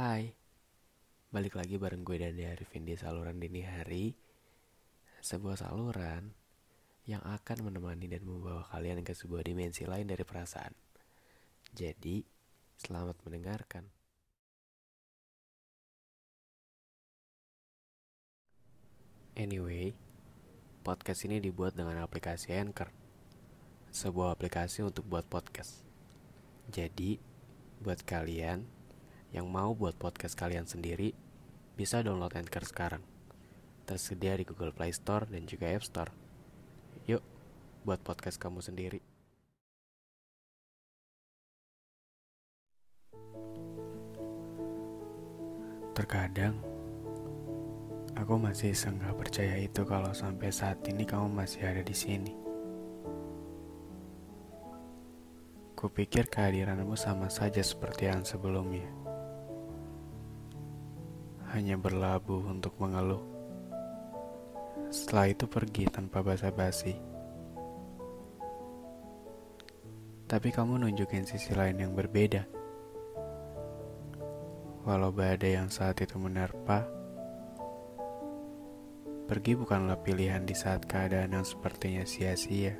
Hai, balik lagi bareng gue dan Arifin di saluran dini hari. Sebuah saluran yang akan menemani dan membawa kalian ke sebuah dimensi lain dari perasaan. Jadi, selamat mendengarkan. Anyway, podcast ini dibuat dengan aplikasi Anchor. Sebuah aplikasi untuk buat podcast. Jadi, buat kalian yang mau buat podcast kalian sendiri, bisa download Anchor sekarang. Tersedia di Google Play Store dan juga App Store. Yuk, buat podcast kamu sendiri. Terkadang, aku masih senggak percaya itu kalau sampai saat ini kamu masih ada di sini. Kupikir kehadiranmu sama saja seperti yang sebelumnya hanya berlabuh untuk mengeluh. Setelah itu pergi tanpa basa-basi. Tapi kamu nunjukin sisi lain yang berbeda. Walau badai yang saat itu menerpa, pergi bukanlah pilihan di saat keadaan yang sepertinya sia-sia.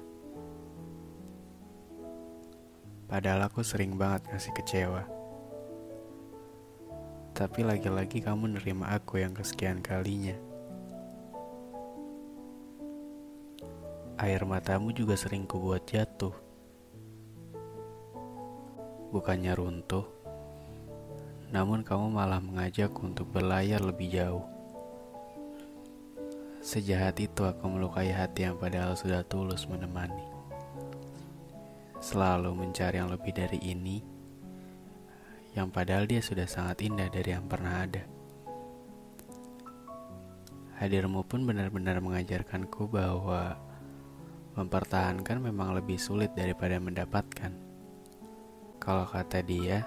Padahal aku sering banget ngasih kecewa tapi lagi-lagi kamu nerima aku yang kesekian kalinya. Air matamu juga sering kubuat jatuh. Bukannya runtuh, namun kamu malah mengajak untuk berlayar lebih jauh. Sejahat itu aku melukai hati yang padahal sudah tulus menemani. Selalu mencari yang lebih dari ini yang padahal dia sudah sangat indah dari yang pernah ada. Hadirmu pun benar-benar mengajarkanku bahwa mempertahankan memang lebih sulit daripada mendapatkan. Kalau kata dia,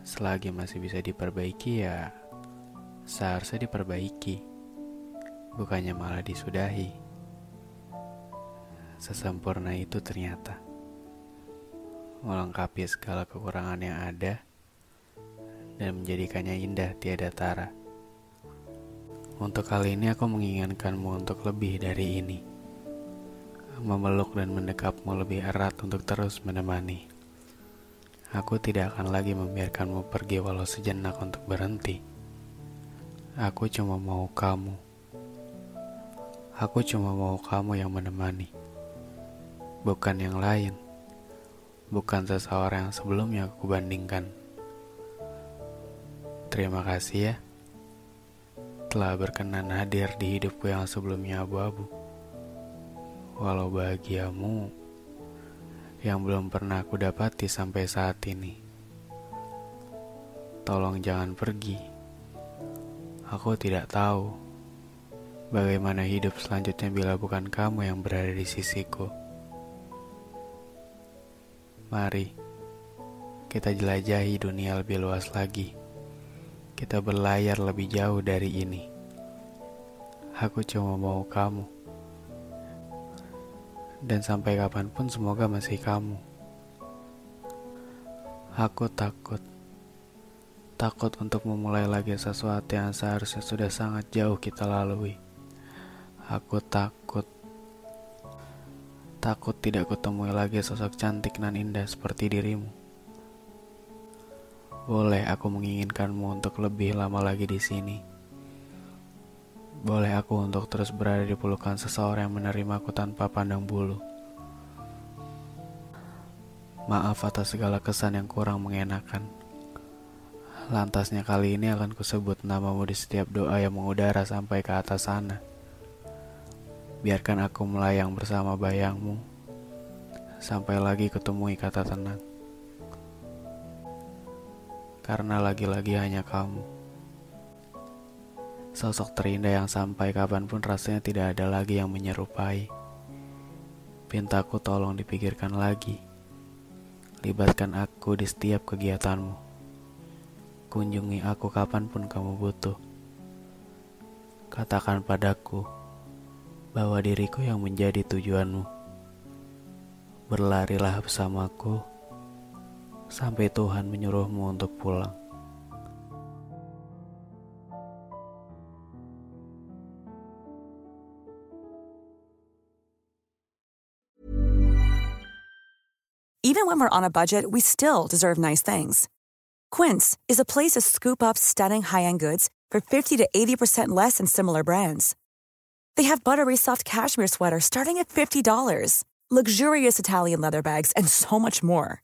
selagi masih bisa diperbaiki ya seharusnya diperbaiki, bukannya malah disudahi. Sesempurna itu ternyata melengkapi segala kekurangan yang ada dan menjadikannya indah tiada tara. Untuk kali ini aku menginginkanmu untuk lebih dari ini. Memeluk dan mendekapmu lebih erat untuk terus menemani. Aku tidak akan lagi membiarkanmu pergi walau sejenak untuk berhenti. Aku cuma mau kamu. Aku cuma mau kamu yang menemani. Bukan yang lain bukan seseorang yang sebelumnya aku bandingkan. Terima kasih ya telah berkenan hadir di hidupku yang sebelumnya abu-abu. Walau bahagiamu yang belum pernah aku dapati sampai saat ini. Tolong jangan pergi. Aku tidak tahu bagaimana hidup selanjutnya bila bukan kamu yang berada di sisiku. Mari kita jelajahi dunia lebih luas lagi. Kita berlayar lebih jauh dari ini. Aku cuma mau kamu. Dan sampai kapan pun semoga masih kamu. Aku takut. Takut untuk memulai lagi sesuatu yang seharusnya sudah sangat jauh kita lalui. Aku takut Takut tidak kutemui lagi sosok cantik nan indah seperti dirimu. Boleh aku menginginkanmu untuk lebih lama lagi di sini. Boleh aku untuk terus berada di pelukan seseorang yang menerimaku tanpa pandang bulu. Maaf atas segala kesan yang kurang mengenakan. Lantasnya kali ini akan kusebut namamu di setiap doa yang mengudara sampai ke atas sana. Biarkan aku melayang bersama bayangmu sampai lagi ketemu kata tenang. Karena lagi-lagi hanya kamu. Sosok terindah yang sampai kapan pun rasanya tidak ada lagi yang menyerupai. Pintaku tolong dipikirkan lagi. Libatkan aku di setiap kegiatanmu. Kunjungi aku kapan pun kamu butuh. Katakan padaku bahwa diriku yang menjadi tujuanmu. Berlarilah bersamaku sampai Tuhan menyuruhmu untuk pulang. Even when we're on a budget, we still deserve nice things. Quince is a place to scoop up stunning high-end goods for 50 to 80% less than similar brands. They have buttery soft cashmere sweaters starting at $50, luxurious Italian leather bags, and so much more.